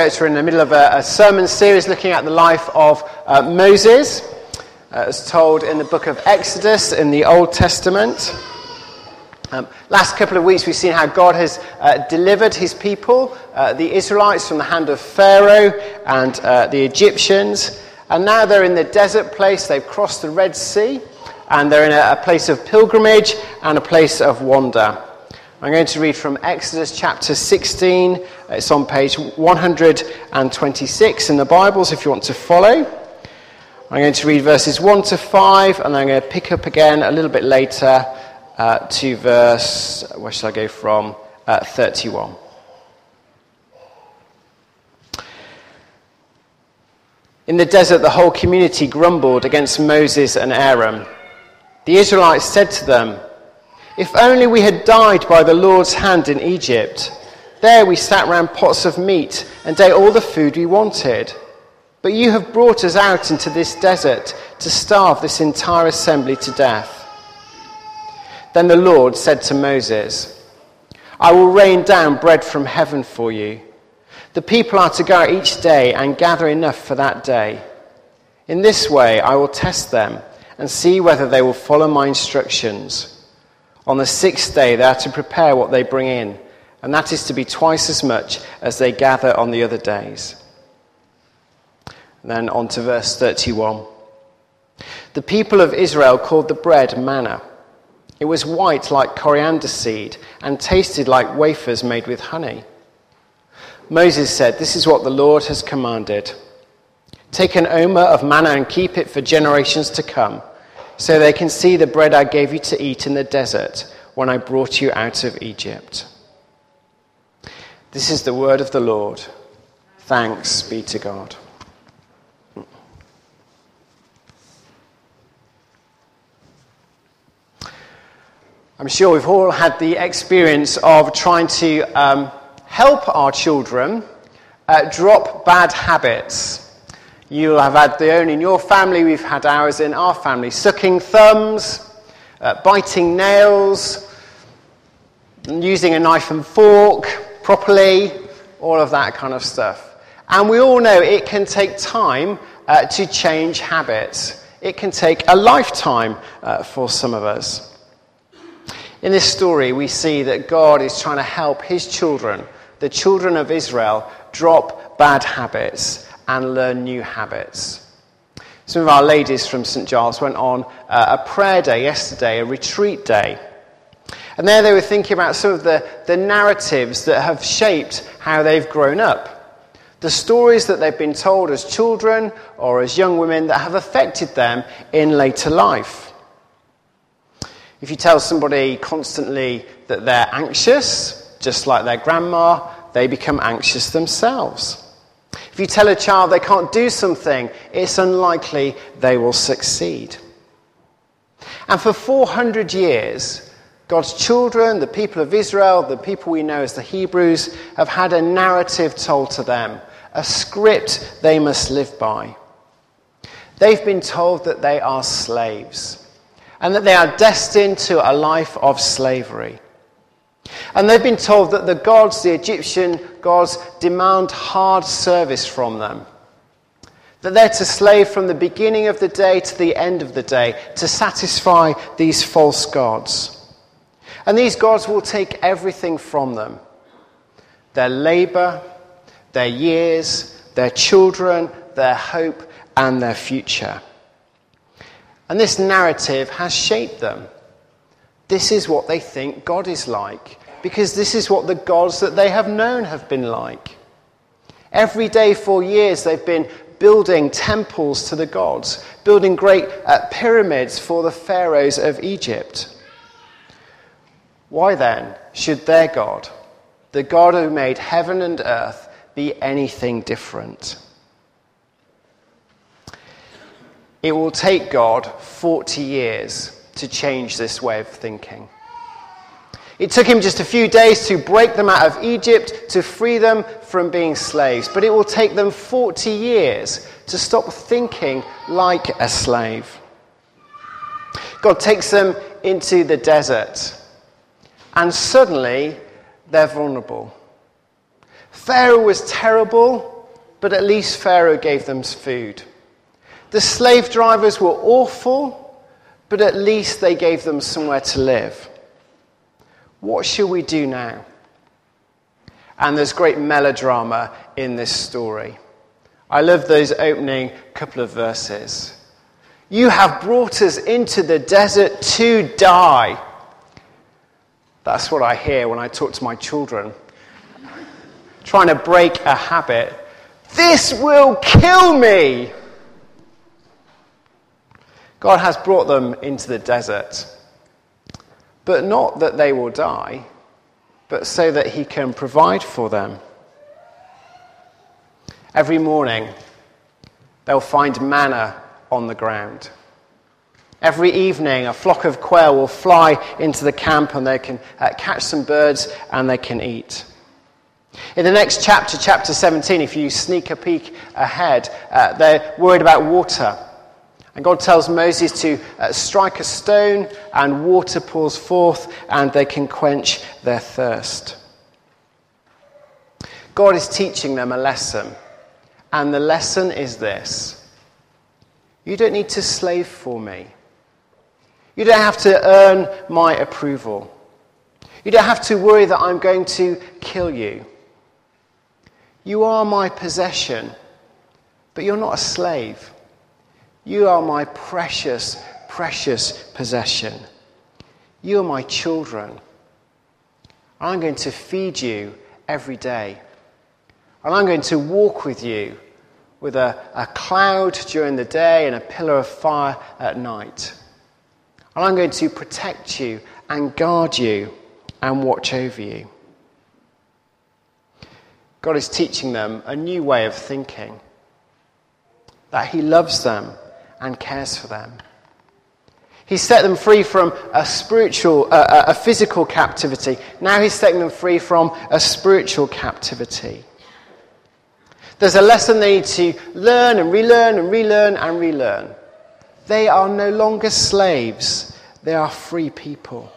We're in the middle of a, a sermon series looking at the life of uh, Moses, uh, as told in the book of Exodus in the Old Testament. Um, last couple of weeks, we've seen how God has uh, delivered his people, uh, the Israelites, from the hand of Pharaoh and uh, the Egyptians. And now they're in the desert place. They've crossed the Red Sea, and they're in a, a place of pilgrimage and a place of wonder. I'm going to read from Exodus chapter 16. It's on page 126 in the Bibles if you want to follow. I'm going to read verses 1 to 5, and I'm going to pick up again a little bit later uh, to verse, where shall I go from? Uh, 31. In the desert, the whole community grumbled against Moses and Aaron. The Israelites said to them, if only we had died by the Lord's hand in Egypt. There we sat round pots of meat and ate all the food we wanted. But you have brought us out into this desert to starve this entire assembly to death. Then the Lord said to Moses, I will rain down bread from heaven for you. The people are to go out each day and gather enough for that day. In this way I will test them and see whether they will follow my instructions. On the sixth day, they are to prepare what they bring in, and that is to be twice as much as they gather on the other days. And then on to verse 31. The people of Israel called the bread manna. It was white like coriander seed and tasted like wafers made with honey. Moses said, This is what the Lord has commanded. Take an omer of manna and keep it for generations to come so they can see the bread I gave you to eat in the desert when I brought you out of Egypt. This is the word of the Lord. Thanks be to God. I'm sure we've all had the experience of trying to um, help our children uh, drop bad habits. You'll have had the own in your family, we've had ours in our family. Sucking thumbs, uh, biting nails, using a knife and fork properly, all of that kind of stuff. And we all know it can take time uh, to change habits. It can take a lifetime uh, for some of us. In this story, we see that God is trying to help his children, the children of Israel, drop bad habits and learn new habits. Some of our ladies from St. Giles went on uh, a prayer day yesterday, a retreat day. And there they were thinking about some of the, the narratives that have shaped how they've grown up. The stories that they've been told as children or as young women that have affected them in later life. If you tell somebody constantly that they're anxious, just like their grandma, they become anxious themselves. If you tell a child they can't do something, it's unlikely they will succeed. And for 400 years, God's children, the people of Israel, the people we know as the Hebrews, have had a narrative told to them, a script they must live by. They've been told that they are slaves and that they are destined to a life of slavery. And they've been told that the gods, the Egyptian gods, demand hard service from them. That they're to slave from the beginning of the day to the end of the day to satisfy these false gods. And these gods will take everything from them their labor, their years, their children, their hope, and their future. And this narrative has shaped them. This is what they think God is like, because this is what the gods that they have known have been like. Every day for years, they've been building temples to the gods, building great uh, pyramids for the pharaohs of Egypt. Why then should their God, the God who made heaven and earth, be anything different? It will take God 40 years to change this way of thinking. It took him just a few days to break them out of Egypt, to free them from being slaves. But it will take them 40 years to stop thinking like a slave. God takes them into the desert, and suddenly they're vulnerable. Pharaoh was terrible, but at least Pharaoh gave them food. The slave drivers were awful, but at least they gave them somewhere to live. What shall we do now? And there's great melodrama in this story. I love those opening couple of verses. You have brought us into the desert to die. That's what I hear when I talk to my children. Trying to break a habit. This will kill me. God has brought them into the desert, but not that they will die, but so that He can provide for them. Every morning, they'll find manna on the ground. Every evening, a flock of quail will fly into the camp and they can uh, catch some birds and they can eat. In the next chapter, chapter 17, if you sneak a peek ahead, uh, they're worried about water. And God tells Moses to uh, strike a stone, and water pours forth, and they can quench their thirst. God is teaching them a lesson, and the lesson is this You don't need to slave for me. You don't have to earn my approval. You don't have to worry that I'm going to kill you. You are my possession, but you're not a slave. You are my precious, precious possession. You are my children. I'm going to feed you every day. And I'm going to walk with you with a, a cloud during the day and a pillar of fire at night. And I'm going to protect you and guard you and watch over you. God is teaching them a new way of thinking that He loves them and cares for them. He set them free from a spiritual, uh, a physical captivity. Now he's setting them free from a spiritual captivity. There's a lesson they need to learn and relearn and relearn and relearn. They are no longer slaves, they are free people.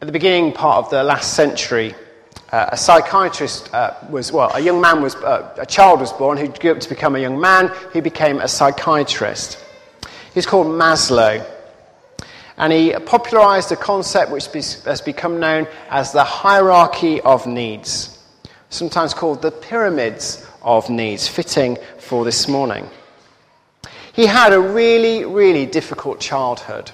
At the beginning part of the last century, uh, a psychiatrist uh, was, well, a young man was, uh, a child was born who grew up to become a young man who became a psychiatrist. He's called Maslow. And he popularized a concept which has become known as the hierarchy of needs, sometimes called the pyramids of needs, fitting for this morning. He had a really, really difficult childhood.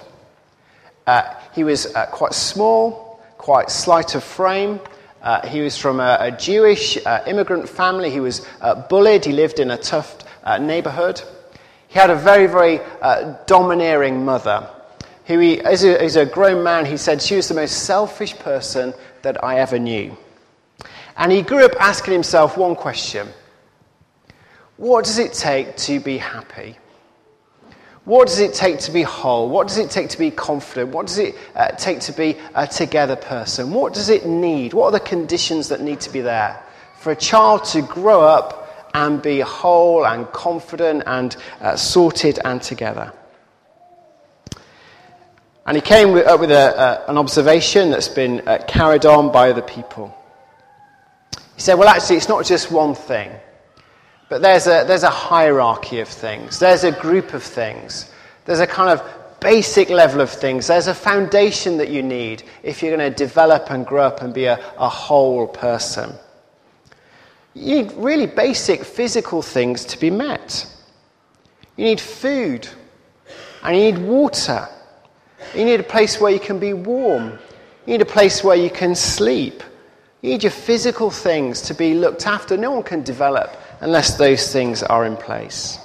Uh, he was uh, quite small, quite slight of frame, uh, he was from a, a Jewish uh, immigrant family. He was uh, bullied. He lived in a tough uh, neighborhood. He had a very, very uh, domineering mother. Who he, as a, as a grown man, he said she was the most selfish person that I ever knew. And he grew up asking himself one question What does it take to be happy? What does it take to be whole? What does it take to be confident? What does it uh, take to be a together person? What does it need? What are the conditions that need to be there for a child to grow up and be whole and confident and uh, sorted and together? And he came up with a, uh, an observation that's been uh, carried on by other people. He said, Well, actually, it's not just one thing. But there's a, there's a hierarchy of things, there's a group of things, there's a kind of basic level of things, there's a foundation that you need if you're going to develop and grow up and be a, a whole person. You need really basic physical things to be met. You need food, and you need water. You need a place where you can be warm. You need a place where you can sleep. You need your physical things to be looked after. No one can develop unless those things are in place.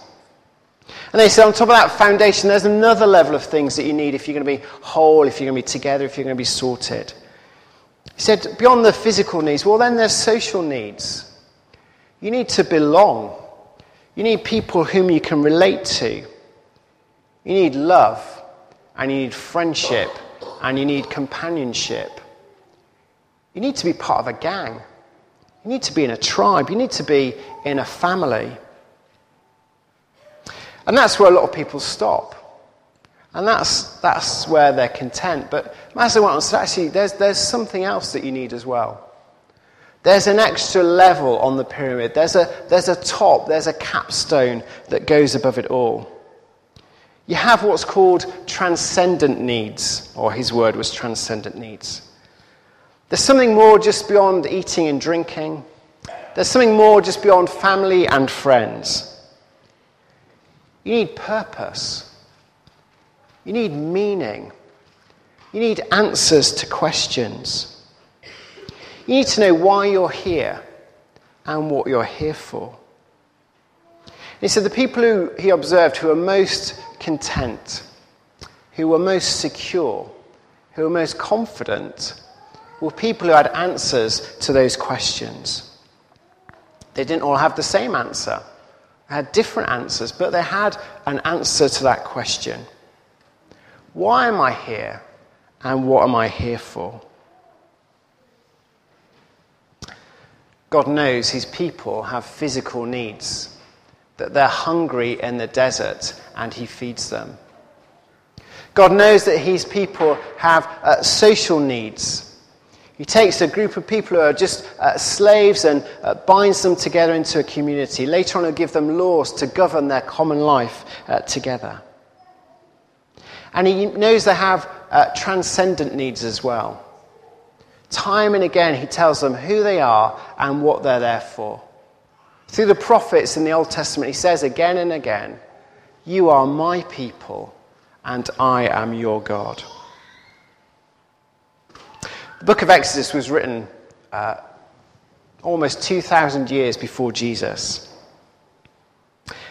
And they said, on top of that foundation, there's another level of things that you need if you're going to be whole, if you're going to be together, if you're going to be sorted. He said, beyond the physical needs, well, then there's social needs. You need to belong. You need people whom you can relate to. You need love, and you need friendship, and you need companionship. You need to be part of a gang. You need to be in a tribe. You need to be in a family. And that's where a lot of people stop. And that's, that's where they're content. But Maslow went on to actually, there's, there's something else that you need as well. There's an extra level on the pyramid. There's a, there's a top, there's a capstone that goes above it all. You have what's called transcendent needs, or his word was transcendent needs. There's something more just beyond eating and drinking. There's something more just beyond family and friends. You need purpose. You need meaning. You need answers to questions. You need to know why you're here and what you're here for. He said the people who he observed who were most content, who were most secure, who were most confident, were people who had answers to those questions. They didn't all have the same answer, they had different answers, but they had an answer to that question. Why am I here? And what am I here for? God knows his people have physical needs, that they're hungry in the desert and he feeds them. God knows that his people have uh, social needs. He takes a group of people who are just uh, slaves and uh, binds them together into a community. Later on, he'll give them laws to govern their common life uh, together. And he knows they have uh, transcendent needs as well. Time and again, he tells them who they are and what they're there for. Through the prophets in the Old Testament, he says again and again, You are my people, and I am your God. The book of Exodus was written uh, almost 2,000 years before Jesus.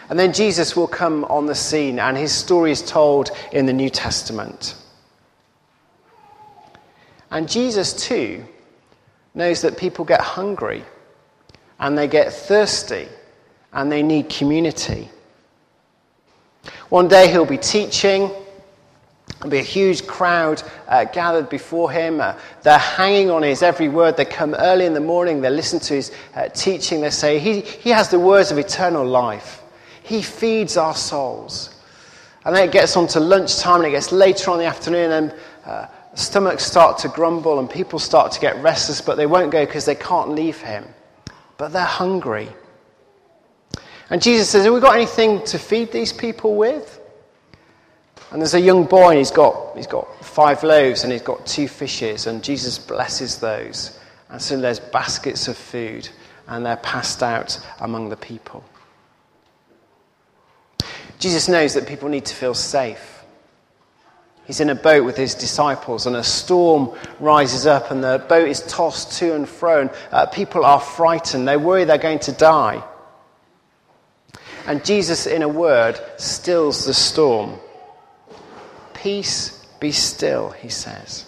And then Jesus will come on the scene, and his story is told in the New Testament. And Jesus, too, knows that people get hungry, and they get thirsty, and they need community. One day he'll be teaching. There'll be a huge crowd uh, gathered before him. Uh, they're hanging on his every word. They come early in the morning. They listen to his uh, teaching. They say, he, he has the words of eternal life. He feeds our souls. And then it gets on to lunchtime and it gets later on in the afternoon and uh, stomachs start to grumble and people start to get restless, but they won't go because they can't leave him. But they're hungry. And Jesus says, Have we got anything to feed these people with? And there's a young boy and he's got, he's got five loaves and he's got two fishes, and Jesus blesses those. And so there's baskets of food and they're passed out among the people. Jesus knows that people need to feel safe. He's in a boat with his disciples, and a storm rises up, and the boat is tossed to and fro, and uh, people are frightened. They worry they're going to die. And Jesus, in a word, stills the storm. Peace, be still, he says.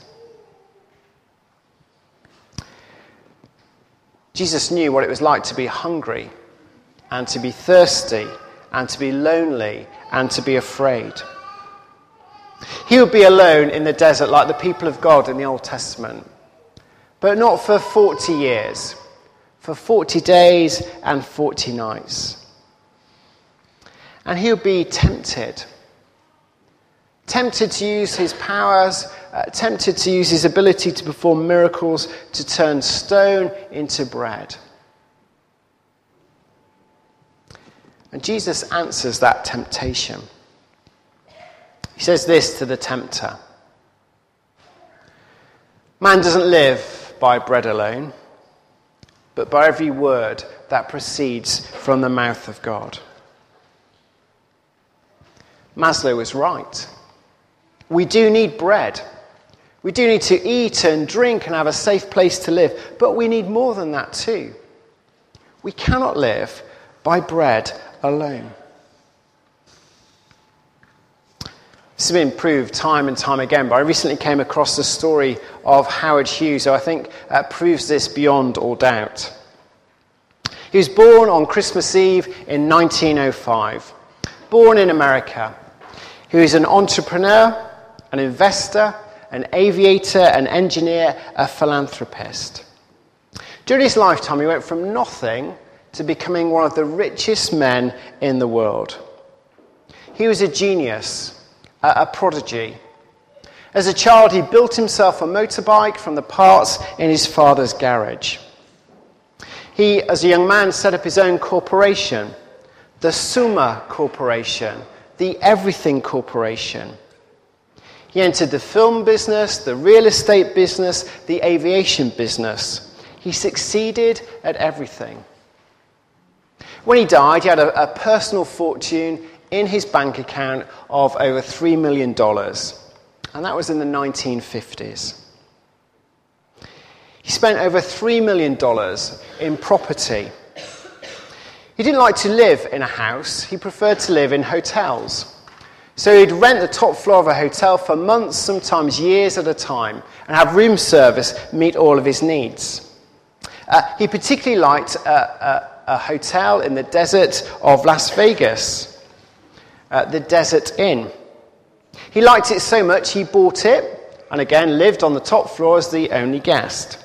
Jesus knew what it was like to be hungry and to be thirsty and to be lonely and to be afraid. He would be alone in the desert like the people of God in the Old Testament, but not for 40 years, for 40 days and 40 nights. And he would be tempted. Tempted to use his powers, uh, tempted to use his ability to perform miracles to turn stone into bread. And Jesus answers that temptation. He says this to the tempter Man doesn't live by bread alone, but by every word that proceeds from the mouth of God. Maslow was right. We do need bread. We do need to eat and drink and have a safe place to live, but we need more than that too. We cannot live by bread alone. This has been proved time and time again, but I recently came across the story of Howard Hughes, who I think uh, proves this beyond all doubt. He was born on Christmas Eve in 1905, born in America. He was an entrepreneur, an investor, an aviator, an engineer, a philanthropist. During his lifetime, he went from nothing to becoming one of the richest men in the world. He was a genius, a prodigy. As a child, he built himself a motorbike from the parts in his father's garage. He, as a young man, set up his own corporation, the Summa Corporation, the Everything Corporation. He entered the film business, the real estate business, the aviation business. He succeeded at everything. When he died, he had a, a personal fortune in his bank account of over $3 million. And that was in the 1950s. He spent over $3 million in property. He didn't like to live in a house, he preferred to live in hotels. So he'd rent the top floor of a hotel for months, sometimes years at a time, and have room service meet all of his needs. Uh, he particularly liked a, a, a, hotel in the desert of Las Vegas, uh, the Desert Inn. He liked it so much he bought it and again lived on the top floor as the only guest.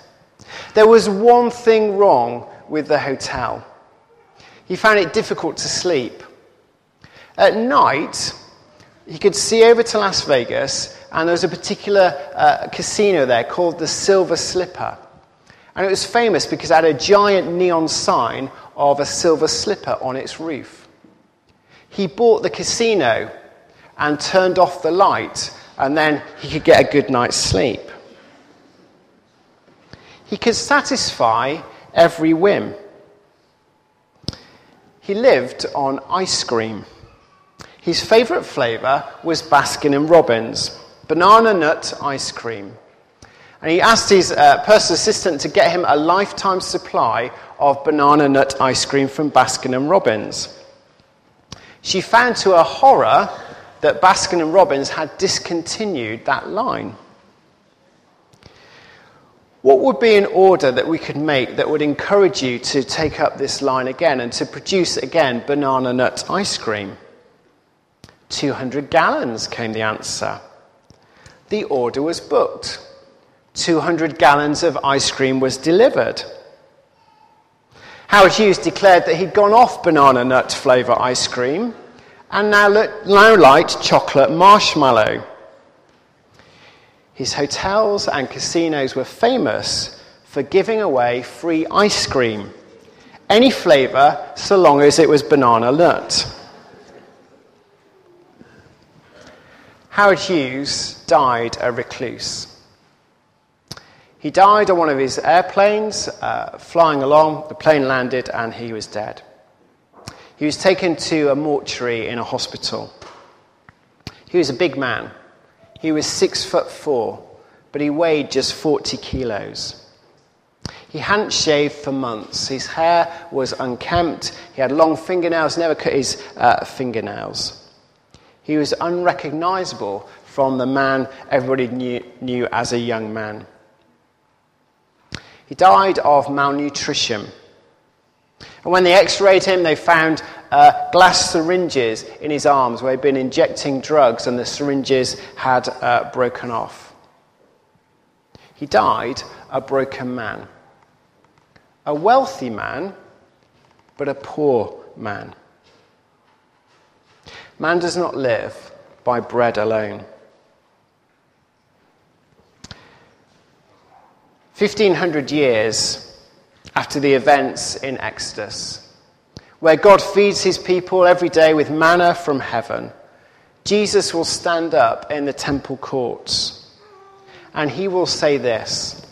There was one thing wrong with the hotel. He found it difficult to sleep. At night, he could see over to Las Vegas, and there was a particular uh, casino there called the Silver Slipper. And it was famous because it had a giant neon sign of a silver slipper on its roof. He bought the casino and turned off the light, and then he could get a good night's sleep. He could satisfy every whim. He lived on ice cream. His favourite flavour was Baskin and Robbins, banana nut ice cream. And he asked his uh, personal assistant to get him a lifetime supply of banana nut ice cream from Baskin and Robbins. She found to her horror that Baskin and Robbins had discontinued that line. What would be an order that we could make that would encourage you to take up this line again and to produce again banana nut ice cream? 200 gallons, came the answer. The order was booked. 200 gallons of ice cream was delivered. Howard Hughes declared that he'd gone off banana nut flavour ice cream and now, now liked chocolate marshmallow. His hotels and casinos were famous for giving away free ice cream, any flavour so long as it was banana nut. Howard Hughes died a recluse. He died on one of his airplanes, uh, flying along. The plane landed and he was dead. He was taken to a mortuary in a hospital. He was a big man. He was six foot four, but he weighed just 40 kilos. He hadn't shaved for months. His hair was unkempt. He had long fingernails, never cut his uh, fingernails. He was unrecognizable from the man everybody knew, knew as a young man. He died of malnutrition. And when they x rayed him, they found uh, glass syringes in his arms where he'd been injecting drugs and the syringes had uh, broken off. He died a broken man. A wealthy man, but a poor man. Man does not live by bread alone. 1500 years after the events in Exodus, where God feeds his people every day with manna from heaven, Jesus will stand up in the temple courts and he will say this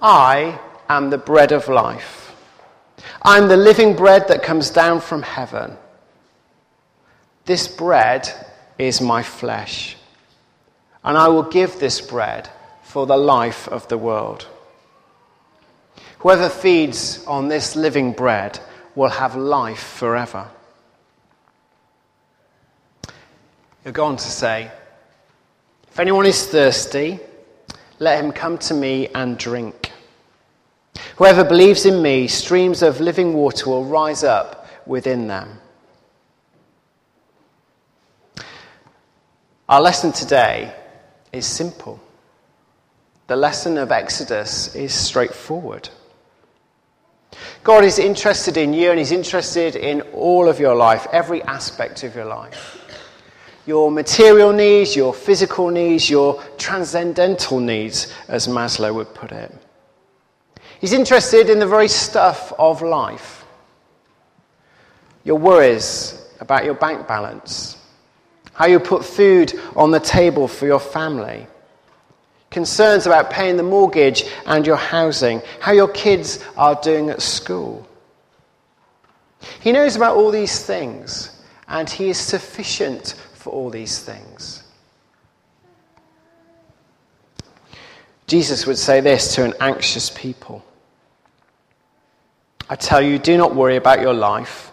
I am the bread of life. I'm the living bread that comes down from heaven. This bread is my flesh, and I will give this bread for the life of the world. Whoever feeds on this living bread will have life forever. He'll go on to say, If anyone is thirsty, let him come to me and drink. Whoever believes in me, streams of living water will rise up within them. Our lesson today is simple. The lesson of Exodus is straightforward. God is interested in you and He's interested in all of your life, every aspect of your life. your material needs, your physical needs, your transcendental needs, as Maslow would put it. He's interested in the very stuff of life. Your worries about your bank balance, how you put food on the table for your family, concerns about paying the mortgage and your housing, how your kids are doing at school. He knows about all these things, and He is sufficient for all these things. Jesus would say this to an anxious people I tell you, do not worry about your life,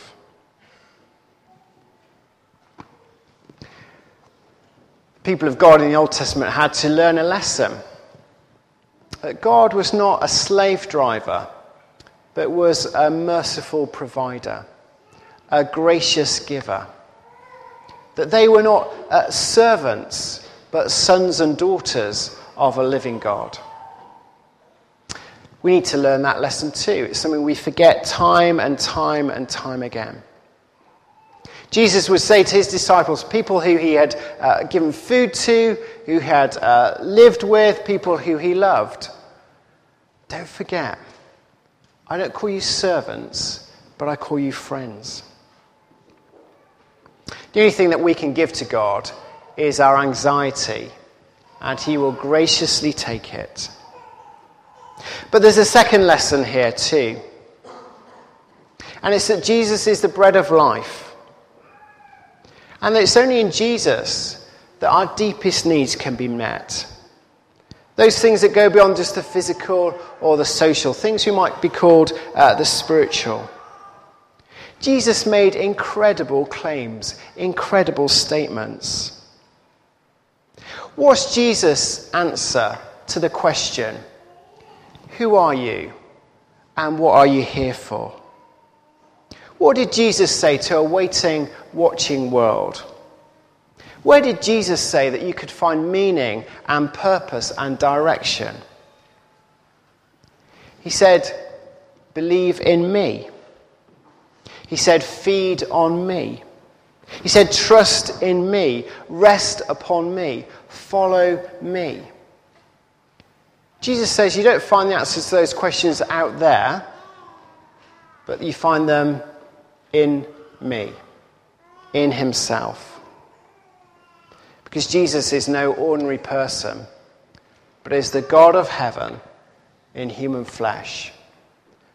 People of God in the Old Testament had to learn a lesson that God was not a slave driver, but was a merciful provider, a gracious giver. That they were not uh, servants but sons and daughters of a living God. We need to learn that lesson too. It's something we forget time and time and time again. Jesus would say to his disciples, people who he had uh, given food to, who had uh, lived with, people who he loved, don't forget, I don't call you servants, but I call you friends. The only thing that we can give to God is our anxiety, and He will graciously take it. But there's a second lesson here, too. And it's that Jesus is the bread of life. And that it's only in Jesus that our deepest needs can be met. Those things that go beyond just the physical or the social, things we might be called uh, the spiritual. Jesus made incredible claims, incredible statements. What's Jesus' answer to the question, Who are you and what are you here for? What did Jesus say to a waiting, watching world? Where did Jesus say that you could find meaning and purpose and direction? He said, Believe in me. He said, Feed on me. He said, Trust in me, rest upon me, follow me. Jesus says you don't find the answers to those questions out there, but you find them in me, in Himself. Because Jesus is no ordinary person, but is the God of heaven in human flesh.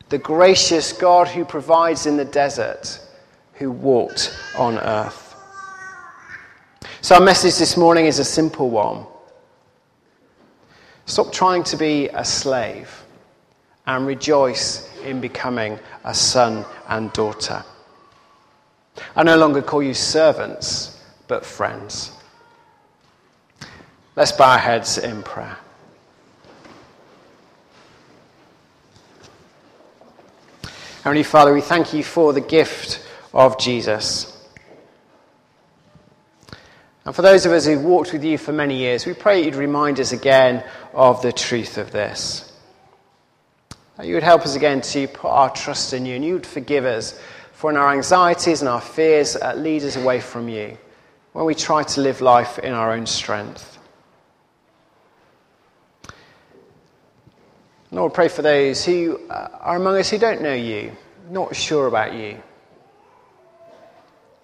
The gracious God who provides in the desert who walked on earth. So, our message this morning is a simple one. Stop trying to be a slave and rejoice in becoming a son and daughter. I no longer call you servants, but friends. Let's bow our heads in prayer. Heavenly Father, we thank you for the gift of Jesus. And for those of us who've walked with you for many years, we pray you'd remind us again of the truth of this. That you would help us again to put our trust in you and you would forgive us for in our anxieties and our fears uh, lead us away from you, when we try to live life in our own strength. Lord, pray for those who uh, are among us who don't know you, not sure about you.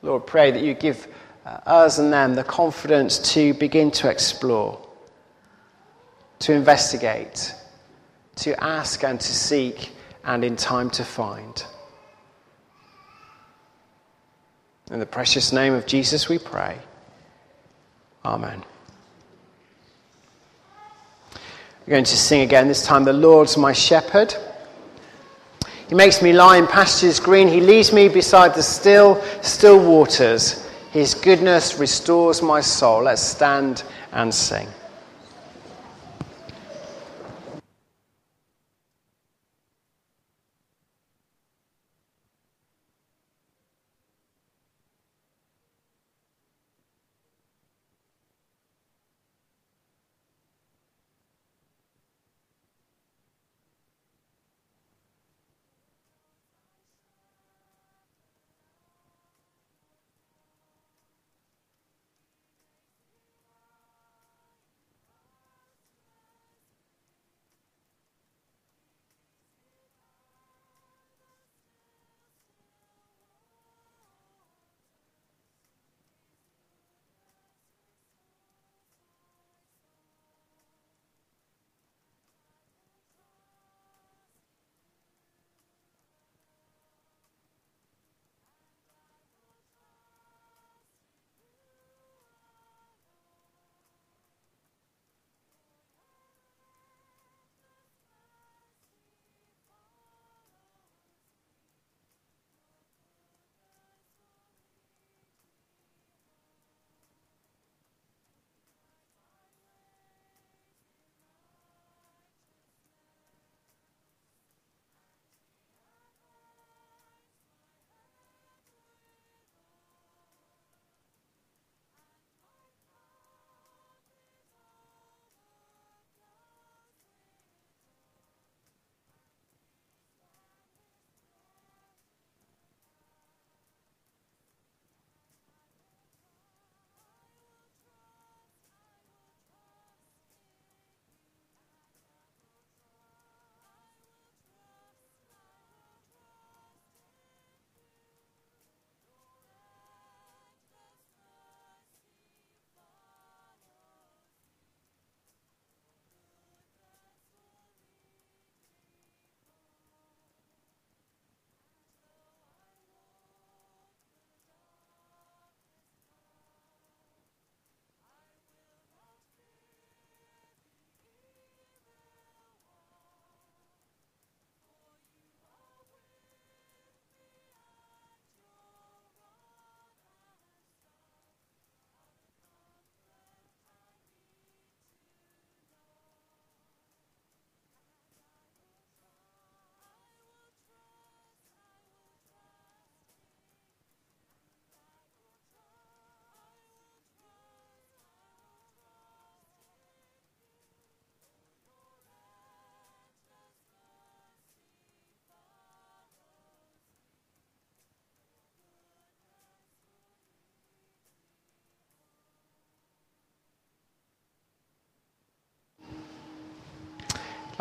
Lord, pray that you give uh, us and them the confidence to begin to explore, to investigate, to ask and to seek, and in time to find. In the precious name of Jesus we pray. Amen. We're going to sing again, this time, The Lord's my shepherd. He makes me lie in pastures green. He leads me beside the still, still waters. His goodness restores my soul. Let's stand and sing.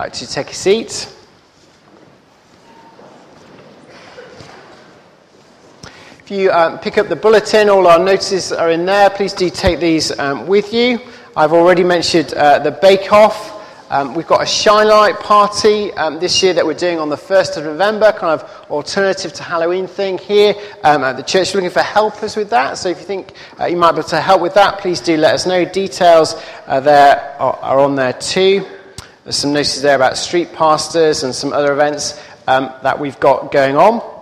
Like to take a seat. If you um, pick up the bulletin, all our notices are in there. Please do take these um, with you. I've already mentioned uh, the Bake Off. Um, we've got a Shine Light party um, this year that we're doing on the 1st of November, kind of alternative to Halloween thing here um, at the church. We're looking for helpers with that. So if you think uh, you might be able to help with that, please do let us know. Details uh, there are, are, on there too. There's some notices there about street pastors and some other events um, that we've got going on.